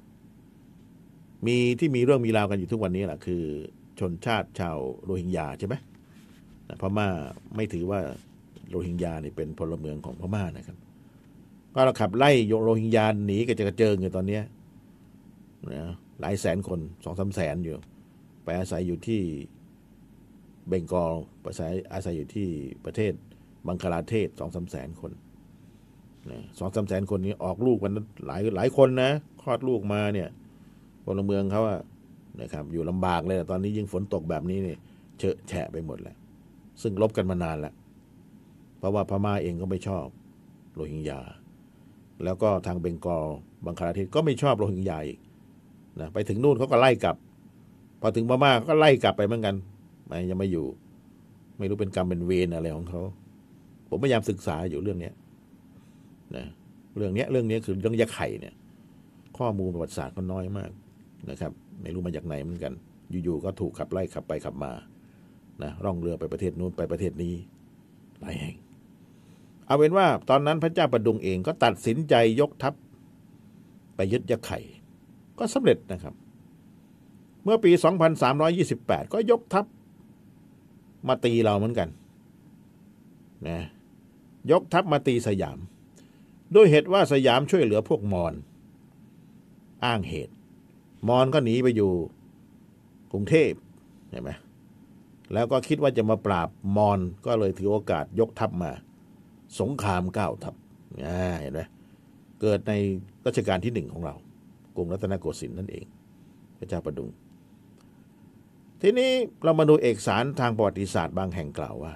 Speaker 2: มีที่มีเรื่องมีราวกันอยู่ทุกวันนี้แหละคือ ชนชาติชาวโรฮิงญาใช่ไหม นะพม่าไม่ถือว่าโรฮิงญาเนี่ยเป็นพลเมืองของพม่านะครับ ก็เราขับไล่โรฮิงญาหนีกันจะกระเจิงอยู่ตอนเนี้ยนะหลายแสนคนสองสามแสนอยู่ ไปอาศัยอยู่ที่เบงกอลไปอาศัยอาศัยอยู่ที่ประเทศบังคลาเทศสองสามแสนคนนะสองสามแสนคนนี้ออกลูกกันหลายหลายคนนะคลอดลูกมาเนี่ยพลเมืองเขาอะนะครับ อยู่ลำบากเลย ตอนนี้ยิ่งฝนตกแบบนี้เนี่ยเฉอะแฉะไปหมดแล้ว ซึ่งลบกันมานานแล้วเพราะว่าพม่าเองก็ไม่ชอบโรฮิงญา แล้วก็ทางเบงกอลบังคลาเทศก็ไม่ชอบโรฮิงญาอีกนะไปถึงนู่นเขาก็ไล่กลับ พอถึงพม่าก็ไล่กลับไปเหมือนกันไม่ยังไม่อยู่ ไม่รู้เป็นกรรมเป็นเวรอะไรของเขาผมพยายามศึกษาอยู่เรื่องเนี้ยนะเรื่องเนี้ยเรื่องเนี้ยคือเรื่องยักษ์ไข่เนี่ย ข้อมูลประวัติศาสตร์ก็น้อยมากนะครับ ไม่รู้มาจากไหนเหมือนกัน อยู่ๆก็ถูกขับไล่ขับไปขับมา นะร่องเรือไปประเทศนู้นไปประเทศนี้หลายแห่ง เอาเป็นว่าตอนนั้นพระเจ้าประดุงเองก็ตัดสินใจยกทัพไปยึดยักษ์ไข่ ก็สำเร็จนะครับ เมื่อปี 2328 ก็ยกทัพมาตีเราเหมือนกันนะยกทัพมาตีสยาม ด้วยเหตุว่าสยามช่วยเหลือพวกมอญอ้างเหตุ มอญก็หนีไปอยู่กรุงเทพใช่ไหม แล้วก็คิดว่าจะมาปราบมอญก็เลยถือโอกาสยกทัพมา สงครามเก้าทัพเห็นไหมเกิดในรัชกาลที่หนึ่งของเรากรุงรัตนโกสินทร์นั่นเอง พระเจ้าประดุง ทีนี้เรามาดูเอกสารทางประวัติศาสตร์บางแห่งกล่าวว่า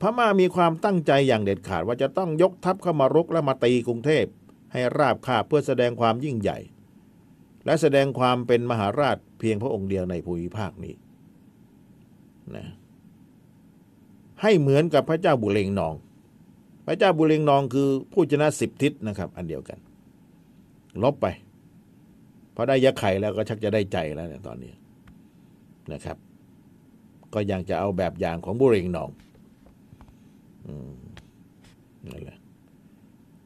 Speaker 2: พม่ามีความตั้งใจอย่างเด็ดขาดว่าจะต้องยกทัพเข้ามารุกและมาตีกรุงเทพให้ราบคาบเพื่อแสดงความยิ่งใหญ่ และแสดงความเป็นมหาราชเพียงพระองค์เดียวในภูมิภาคนี้ นะให้เหมือนกับพระเจ้าบุเรงนอง พระเจ้าบุเรงนองคือผู้ชนะสิบทิศนะครับ อันเดียวกัน ลบไปพอได้ยะไข่แล้วก็ชักจะได้ใจแล้วเนี่ยตอนนี้นะครับ ก็ยังจะเอาแบบอย่างของบุเรงนองอนั่นแหละ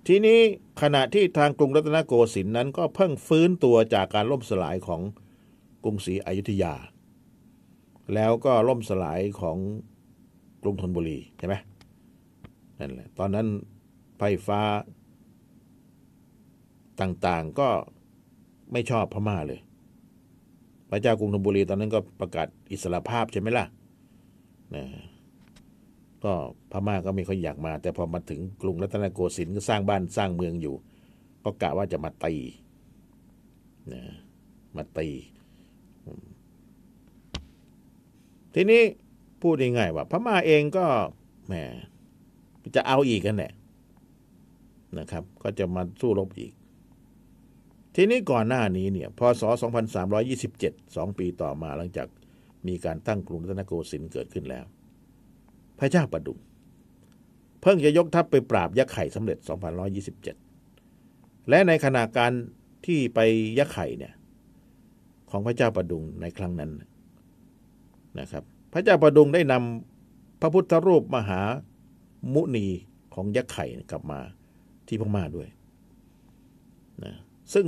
Speaker 2: ทีนี้ขณะที่ทางกรุงรัตนโกสินทร์นั้น ก็เพิ่งฟื้นตัวจากการล่มสลายของกรุงศรีอยุธยา แล้วก็ล่มสลายของกรุงธนบุรีใช่ไหมนั่นแหละตอนนั้นไฟฟ้าต่างๆก็ไม่ชอบพม่าเลย พระเจ้ากรุงธนบุรีตอนนั้นก็ประกาศอิสรภาพใช่ไหมล่ะนะก็พม่าก็ไม่ค่อยอยากมา แต่พอมาถึงกรุงรัตนโกสินทร์ก็สร้างบ้านสร้างเมืองอยู่ ก็กะว่าจะมาตีนะมาตีอืม ทีนี้พูดง่ายๆว่าพม่าเองก็แหมจะเอาอีกกันแหละนะครับ ก็จะมาสู้รบอีก ทีนี้ก่อนหน้านี้เนี่ยพศ 2327 สองปีต่อมาหลังจากมีการตั้งกรุงรัตนโกสินทร์เกิดขึ้นแล้ว พระเจ้าประดุงเพิ่งจะยกทัพไปปราบยักษ์ไข่สำเร็จ 2127 และในขณะการที่ไปยักษ์ไข่เนี่ย ของพระเจ้าประดุงในครั้งนั้น นะครับ พระเจ้าประดุงได้นำพระพุทธรูปมหามุนีของยักษ์ไข่กลับมาที่พม่าด้วยนะซึ่ง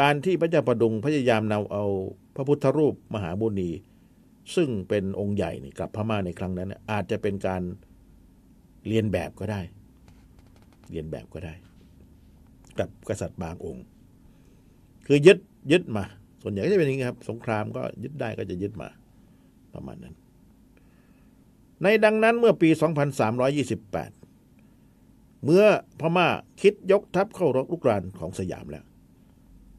Speaker 2: การที่พระเจ้าประดุงพยายามนำเอาพระพุทธรูปมหามุนี ซึ่งเป็นองค์ใหญ่นี่กลับพม่าในครั้งนั้น อาจจะเป็นการเรียนแบบก็ได้ เรียนแบบก็ได้ กับกษัตริย์บางองค์ คือยึดยึดมา ส่วนใหญ่ก็จะเป็นอย่างนี้ครับ สงครามก็ยึดได้ก็จะยึดมา ประมาณนั้น ในดังนั้นเมื่อปี 2328 เมื่อพม่าคิดยกทัพเข้ารบลุกรานของสยามแล้ว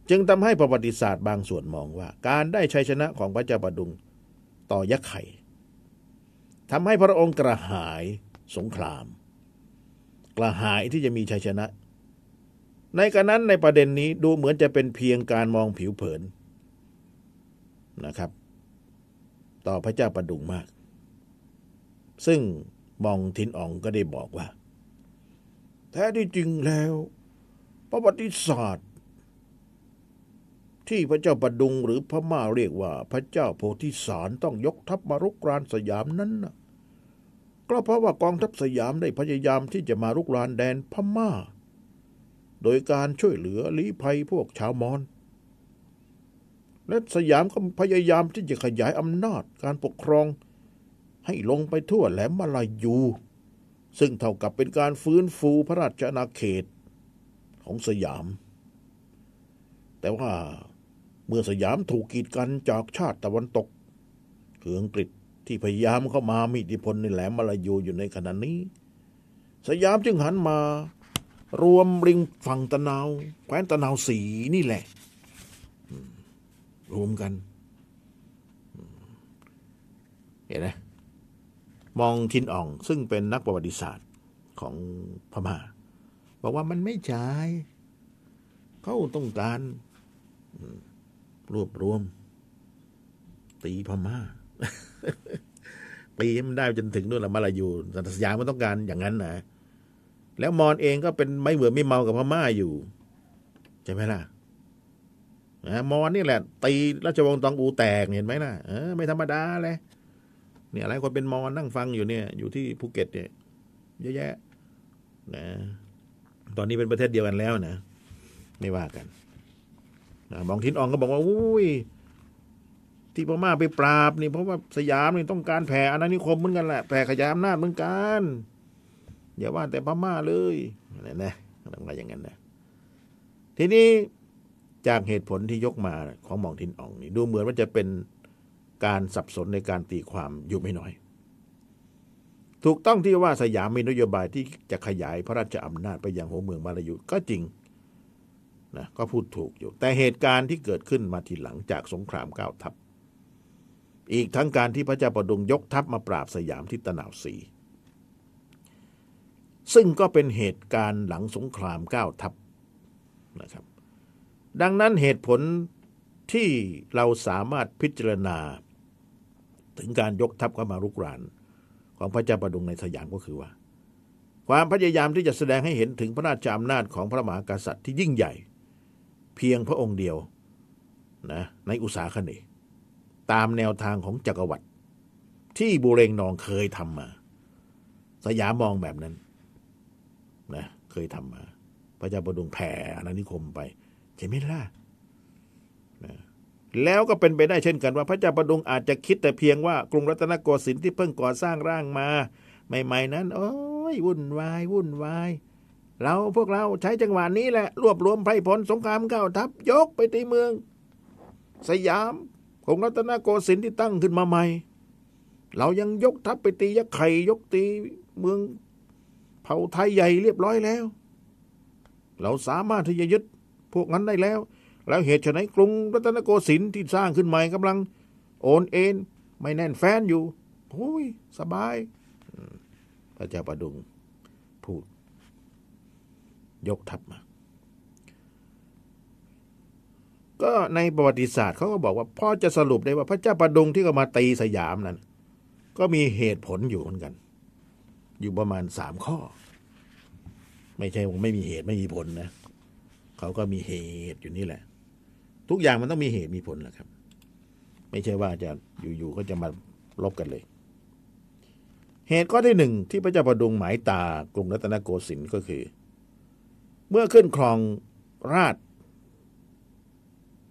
Speaker 2: จึงทำให้ประวัติศาสตร์บางส่วนมองว่า การได้ชัยชนะของพระเจ้าปดุงต่อยักษ์ไข่ทำให้พระองค์กระหายสงคราม กระหายที่จะมีชัยชนะ ในกรนั้นในประเด็นนี้ดูเหมือนจะเป็นเพียงการมองผิวเผินนะครับ ต่อพระเจ้าประดุงมาก ซึ่งมองทินอองก็ได้บอกว่า แท้ที่จริงแล้ว ประวัติศาสตร์ ที่พระเจ้าประดุงหรือพม่าเรียกว่าพระเจ้าโพธิสารต้องยกทัพมารุกรานสยามนั้นนะก็เพราะว่ากองทัพสยามได้พยายามที่จะมารุกรานแดนพม่า โดยการช่วยเหลือลี้ภัยพวกชาวมอญ และสยามก็พยายามที่จะขยายอำนาจการปกครอง ให้ลงไปทั่วแหลมมาลายู ซึ่งเท่ากับเป็นการฟื้นฟูพระราชอาณาเขตของสยาม แต่ว่าเมื่อสยามถูกกีดกันจากชาติตะวันตก คืออังกฤษที่พยายามเข้ามามีอิทธิพลในแหลมมาลายูอยู่ในขณะนี้ สยามจึงหันมารวมริงฝั่งตะนาวแคว้นตะนาวสีนี่แหละ รวมกัน เห็นไหมมองทินอ่อง ซึ่งเป็นนักประวัติศาสตร์ของพม่า บอกว่ามันไม่ใช่เขาต้องการรวบรวม ตีพม่าตีให้มันได้จนถึงนู่นละมาลายูแต่สยามมันต้องการอย่างนั้นนะแล้วมอญเองก็เป็นไม่เบื่อไม่เมากับพม่าอยู่ ใช่ไหมล่ะ มอญนี่แหละ ตีราชวงศ์ตองอูแตกเห็นไหมล่ะเออไม่ธรรมดาเลยเนี่ยหลายคนเป็นมอญนั่งฟังอยู่เนี่ย อยู่ที่ภูเก็ตเนี่ยเยอะแยะนะตอนนี้เป็นประเทศเดียวกันแล้วนะไม่ว่ากันนะบองทินอองก็บอกว่าอุ้ยที่พม่าไปปราบนี่เพราะว่าสยามนี่ต้องการแผ่อาณานิคมเหมือนกันแหละแผ่ขยายอำนาจเหมือนกันอย่าว่าแต่พม่าเลยนะนะต้องว่าอย่างนั้นนะทีนี้ จากเหตุผลที่ยกมาของหมองทินอ่องนี่ดูเหมือนว่าจะเป็นการสับสนในการตีความอยู่ไม่น้อย ถูกต้องที่ว่าสยามมีนโยบายที่จะขยายพระราชอำนาจไปยังหัวเมืองมาลายูก็จริงนะก็พูดถูกอยู่ แต่เหตุการณ์ที่เกิดขึ้นมาทีหลังจากสงครามเก้าทัพ อีกทั้งการที่พระเจ้าประดุงยกทัพมาปราบสยามที่ตะนาวศรีซึ่งก็เป็นเหตุการณ์หลังสงครามเก้าทัพนะครับ ดังนั้นเหตุผลที่เราสามารถพิจารณา ถึงการยกทัพเข้ามารุกราน ของพระเจ้าประดุงในสยามก็คือว่า ความพยายามที่จะแสดงให้เห็นถึงพระราชอำนาจของพระมหากษัตริย์ที่ยิ่งใหญ่ เพียงพระองค์เดียวนะในอุตสาคเนย์ตามแนวทางของจักรวรรดิที่บุเรงนองเคยทำมา สยามมองแบบนั้นนะเคยทำมา พระเจ้าประดุงแผ่อาณานิคมไป ใช่ไหมล่ะแล้วก็เป็นไปได้เช่นกันว่า พระเจ้าประดุงอาจจะคิดแต่เพียงว่ากรุงรัตนโกสินทร์ที่เพิ่งก่อสร้างร่างมา ใหม่ ๆ นั้น โอ้ยวุ่นวาย วุ่นวาย เราพวกเราใช้จังหวะนี้แหละ รวบรวมไพร่พลสงครามเข้าทัพยกไปตีเมือง สยามกรุงรัตนโกสินทร์ที่ตั้งขึ้นมาใหม่ เรายังยกทัพไปตียักษ์ไข่ยกตีเมืองเผ่าไทยใหญ่เรียบร้อยแล้ว เราสามารถที่จะยึด พวกนั้นได้แล้ว แล้วเหตุไฉนกรุงรัตนโกสินทร์ที่สร้างขึ้นใหม่กำลัง โอนเอ็นไม่แน่นแฟนอยู่โอ้ย สบายพระเจ้าประดุงพูด ยกทัพมา ก็ในประวัติศาสตร์เขาก็บอกว่าพ่อจะสรุปได้ว่าพระเจ้าประดุงที่เขามาตีสยามนั้น ก็มีเหตุผลอยู่เหมือนกัน อยู่ประมาณสามข้อ ไม่ใช่ว่าไม่มีเหตุไม่มีผลนะ เขาก็มีเหตุอยู่นี่แหละ ทุกอย่างมันต้องมีเหตุมีผลแหละครับ ไม่ใช่ว่าจะอยู่ๆก็จะมาลบกันเลย เหตุข้อที่หนึ่งที่พระเจ้าประดุงหมายตากรุงรัตนโกสินทร์ก็คือ เมื่อขึ้นครองราช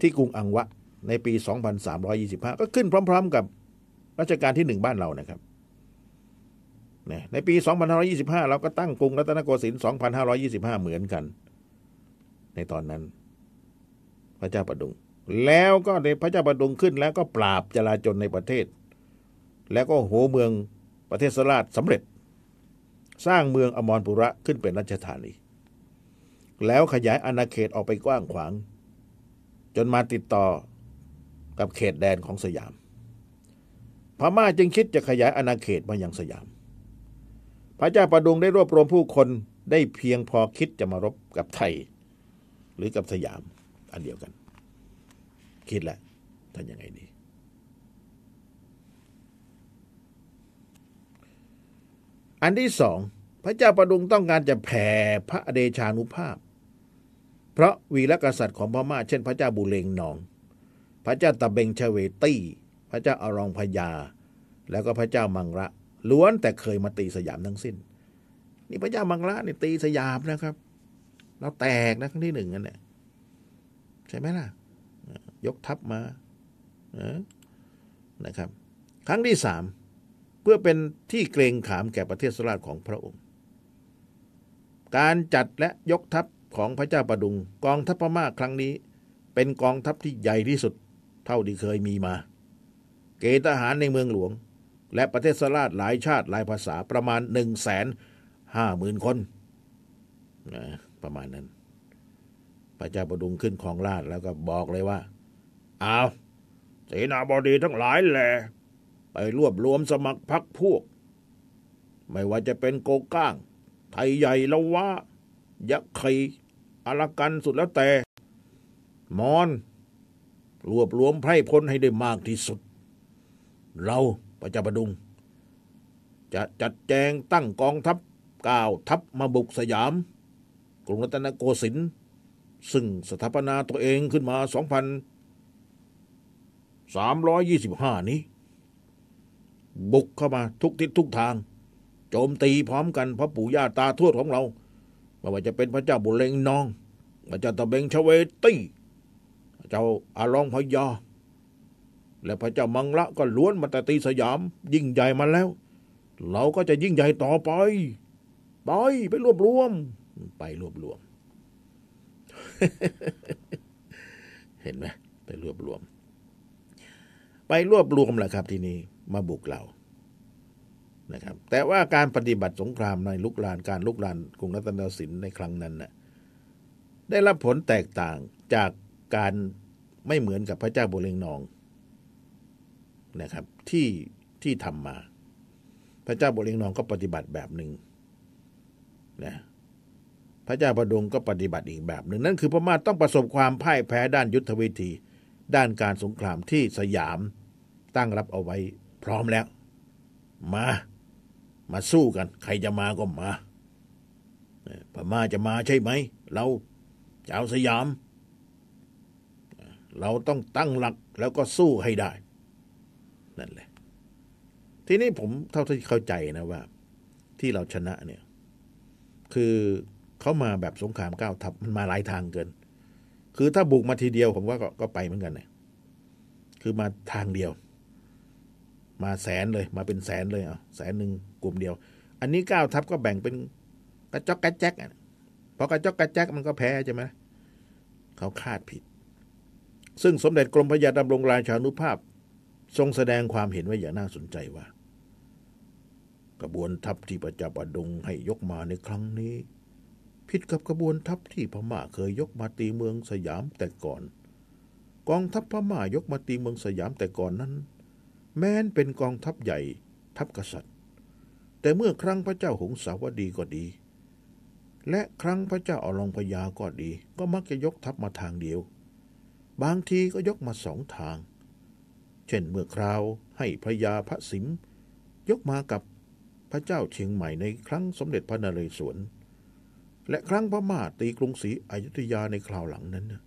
Speaker 2: ที่กรุงอังวะในปี 2325 ก็ขึ้นพร้อม ๆ กับรัชกาลที่หนึ่งบ้านเรานะครับในปี 2525 เราก็ตั้งกรุงรัตนโกสินทร์ 2525 เหมือนกัน ในตอนนั้น พระเจ้าประดุง แล้วก็ในพระเจ้าประดุงขึ้น แล้วก็ปราบจลาจลในประเทศ แล้วก็โหเมืองประเทศสราชสำเร็จ สร้างเมืองอมรปุระขึ้นเป็นราชธานี แล้วขยายอาณาเขตออกไปกว้างขวาง จนมาติดต่อกับเขตแดนของสยาม พม่าจึงคิดจะขยายอาณาเขตมายังสยาม พระเจ้าประดุงได้รวบรวมผู้คนได้เพียงพอคิดจะมารบกับไทย หรือกับสยามอันเดียวกัน คิดแหละท่านยังไงดี อันที่สอง พระเจ้าประดุงต้องการจะแผ่พระอเดชานุภาพ เพราะวีรกษัตริย์ของพม่าเช่น พระเจ้าบุเรงนอง พระเจ้าตะเบงชเวตี้ พระเจ้าอารองพยาแล้วก็พระเจ้ามังระล้วนแต่เคยมาตีสยามทั้งสิ้น นี่พระเจ้ามังระนี่ตีสยามนะครับ เราแตกนะครั้งที่หนึ่งนั่นแหละใช่ไหมล่ะ ยกทัพมานะครับ ครั้งที่สามเพื่อเป็นที่เกรงขามแก่ประเทศสราชของพระองค์ การจัดและยกทัพของพระเจ้าประดุง กองทัพพม่าครั้งนี้ เป็นกองทัพที่ใหญ่ที่สุด เท่าที่เคยมีมา เกณฑ์ทหารในเมืองหลวง และประเทศสราชหลายชาติหลายภาษาประมาณหนึ่งแสนห้าหมื่นคนนะ ประมาณนั้น พระเจ้าประดุงขึ้นของราชแล้วก็บอกเลยว่าเอาเสนาบดีทั้งหลายแหละไปรวบรวมสมัครพรรคพวก ไม่ว่าจะเป็นโกก้าง ไทยใหญ่ละวะยักษ์ไข่อารากันสุดแล้วแต่ มอนรวบรวมไพร่พลให้ได้มากที่สุด เราพระเจ้าประดุง จะจัดแจงตั้งกองทัพก้าวทัพมาบุกสยาม กรุงรัตนโกสินทร์ซึ่งสถาปนาตัวเองขึ้นมา 2,325 นี้ บุกเข้ามาทุกทิศทุกทาง โจมตีพร้อมกันพระปู่ย่าตาทวดของเราไม่ว่าจะเป็นพระเจ้าบุเรงนอง พระเจ้าตะเบงชเวตี้พระเจ้าอารองพยา และพระเจ้ามังละก็ล้วนมาแต่ตีสยาม ยิ่งใหญ่มาแล้ว เราก็จะยิ่งใหญ่ต่อไป ไปไปรวบรวม ไปรวบรวม เห็นไหมไปรวบรวม ไปรวบรวมแหละครับ ทีนี้มาบุกเรานะครับ แต่ว่าการปฏิบัติสงครามในลุกลานการลุกลานกรุงรัตนสินในครั้งนั้นน่ะได้รับผลแตกต่างจากการไม่เหมือนกับพระเจ้าบุเรงนองนะครับ ที่ที่ทำมา พระเจ้าบุเรงนองก็ปฏิบัติแบบหนึ่งนะ พระเจ้าประดงก็ปฏิบัติอีกแบบหนึ่งนั่นคือพม่าต้องประสบความพ่ายแพ้ด้านยุทธวิธี ด้านการสงครามที่สยามตั้งรับเอาไว้พร้อมแล้ว มา มาสู้กัน ใครจะมาก็มาพม่าจะมาใช่ไหม เราจะเอาสยาม เราต้องตั้งหลักแล้วก็สู้ให้ได้ นั่นแหละ ทีนี้ผมเท่าที่เข้าใจนะว่า ที่เราชนะเนี่ย คือ เขามาแบบสงครามก้าวทัพมันมาหลายทางเกิน คือถ้าบุกมาทีเดียวผมว่าก็กไปเหมือนกันเนี่ยคือมาทางเดียว มาแสนเลย มาเป็นแสนเลยอะแสนหนึ่งกลุ่มเดียว อันนี้ก้าวทัพก็แบ่งเป็นกระจอกกระแจกอะพอกระจอกกระแจกมันก็แพ้ใช่ไหมเขาคาดผิด ซึ่งสมเด็จกรมพระยาดำรงราชานุภาพ ทรงแสดงความเห็นไว้อย่างน่าสนใจว่า กระบวนทัพที่ประจับอดงให้ยกมาในครั้งนี้ ผิดกับกระบวนทัพที่พม่าเคยยกมาตีเมืองสยามแต่ก่อน กองทัพพม่ายกมาตีเมืองสยามแต่ก่อนนั้น แม้นเป็นกองทัพใหญ่ทัพกษัตริย์ แต่เมื่อครั้งพระเจ้าหงสาวดีก็ดี และครั้งพระเจ้าอลองพยาก็ดี ก็มักจะยกทัพมาทางเดียว บางทีก็ยกมาสองทาง เช่นเมื่อคราวให้พระยาพระสิมยกมากับพระเจ้าเชียงใหม่ในครั้งสมเด็จพระนเรศวร และครั้งพม่าตีกรุงศรีอยุธยาในคราวหลังนั้นนะ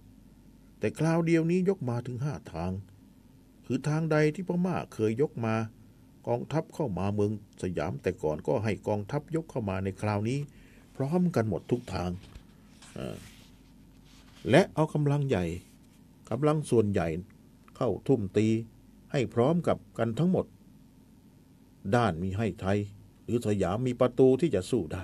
Speaker 2: แต่คราวเดียวนี้ยกมาถึงห้าทาง คือทางใดที่พม่าเคยยกมา กองทัพเข้ามาเมืองสยามแต่ก่อนก็ให้กองทัพยกเข้ามาในคราวนี้ พร้อมกันหมดทุกทาง และเอากำลังใหญ่กำลังส่วนใหญ่เข้าทุ่มตีให้พร้อมกับกันทั้งหมด ด้านมีให้ไทย หรือสยามมีประตูที่จะสู้ได้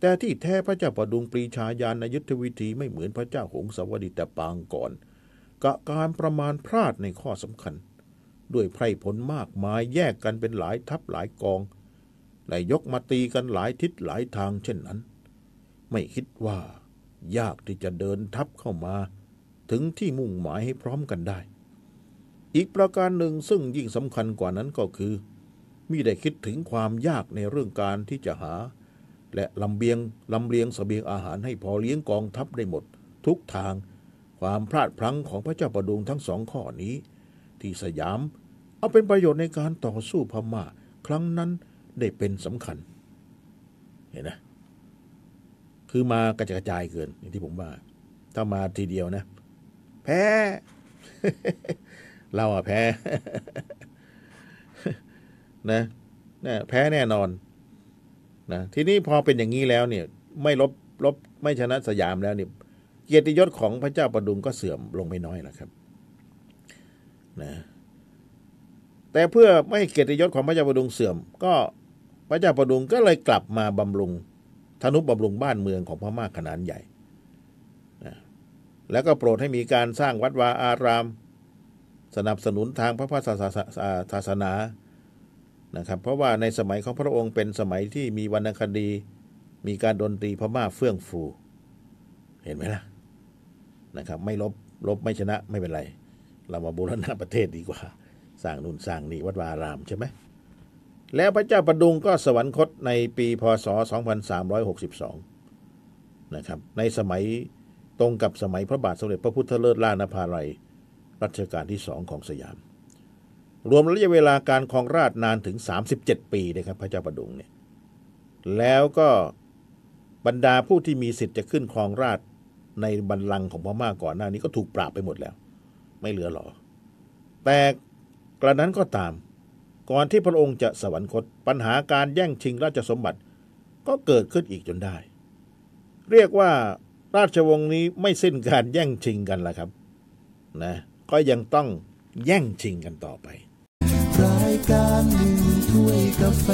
Speaker 2: แต่ที่แท้พระเจ้าประดุงปรีชาญาณยุทธวิธีไม่เหมือนพระเจ้าหงสาวดีแต่ปางก่อนกะการประมาณพลาดในข้อสำคัญ ด้วยไพร่ผลมากมายแยกกันเป็นหลายทัพหลายกองและยกมาตีกันหลายทิศหลายทางเช่นนั้น ไม่คิดว่ายากที่จะเดินทัพเข้ามา ถึงที่มุ่งหมายให้พร้อมกันได้ อีกประการหนึ่งซึ่งยิ่งสำคัญกว่านั้นก็คือมิได้คิดถึงความยากในเรื่องการที่จะหา และลำเบียงลำเลียงสเสบียงอาหารให้พอเลี้ยงกองทัพได้หมด ทุกทางความพลาดพลั้งของพระเจ้าประดุงทั้งสองข้อนี้ ที่สยาม เอาเป็นประโยชน์ในการต่อสู้พม่า ครั้งนั้นได้เป็นสำคัญ เห็นนะ คือมากระจายกระจายเกินอย่างที่ผมว่า ถ้ามาทีเดียวนะ แพ้ เราอะแพ้นะนะแพ้แน่นอน นะทีนี้พอเป็นอย่างนี้แล้วเนี่ยไม่ลบลบไม่ชนะสยามแล้วเนี่ยเกียรติยศของพระเจ้าประดุงก็เสื่อมลงไม่น้อยแล้วครับนะแต่เพื่อไม่ให้เกียรติยศของพระเจ้าประดุงเสื่อม ก็พระเจ้าประดุงก็เลยกลับมาบำรุงธนุบำรุงบ้านเมืองของพม่าขนาดใหญ่นะแล้วก็โปรดให้มีการสร้างวัดวาอาราม สนับสนุนทางพระพุทธศาสนา นะครับ เพราะว่าในสมัยของพระองค์เป็นสมัยที่มีวรรณคดี มีการดนตรีพม่าเฟื่องฟู เห็นไหมล่ะนะครับ ไม่ลบลบไม่ชนะไม่เป็นไร เรามาบูรณะประเทศดีกว่า สร้างนู่นสร้างนี่วัดวารามใช่ไหมแล้วพระเจ้าประดุงก็สวรรคตในปีพศ 2362 นะครับ ในสมัยตรงกับสมัยพระบาทสมเด็จพระพุทธเลิศล่านภาลัยรัชกาลที่สองของสยาม รวมระยะเวลาการครองราชนานถึง 37 ปีนะครับพระเจ้าประดุงเนี่ยแล้วก็บรรดาผู้ที่มีสิทธิ์จะขึ้นครองราชในบัลลังก์ของพม่าก่อนหน้านี้ก็ถูกปราบไปหมดแล้ว ไม่เหลือหรอ แต่กระนั้นก็ตาม ก่อนที่พระองค์จะสวรรคตปัญหาการแย่งชิงราชสมบัติก็เกิดขึ้นอีกจนได้ เรียกว่าราชวงศ์นี้ไม่สิ้นการแย่งชิงกันละครับนะก็ยังต้องแย่งชิงกันต่อไป
Speaker 1: รายการหนึ่งถ้วยกาแฟ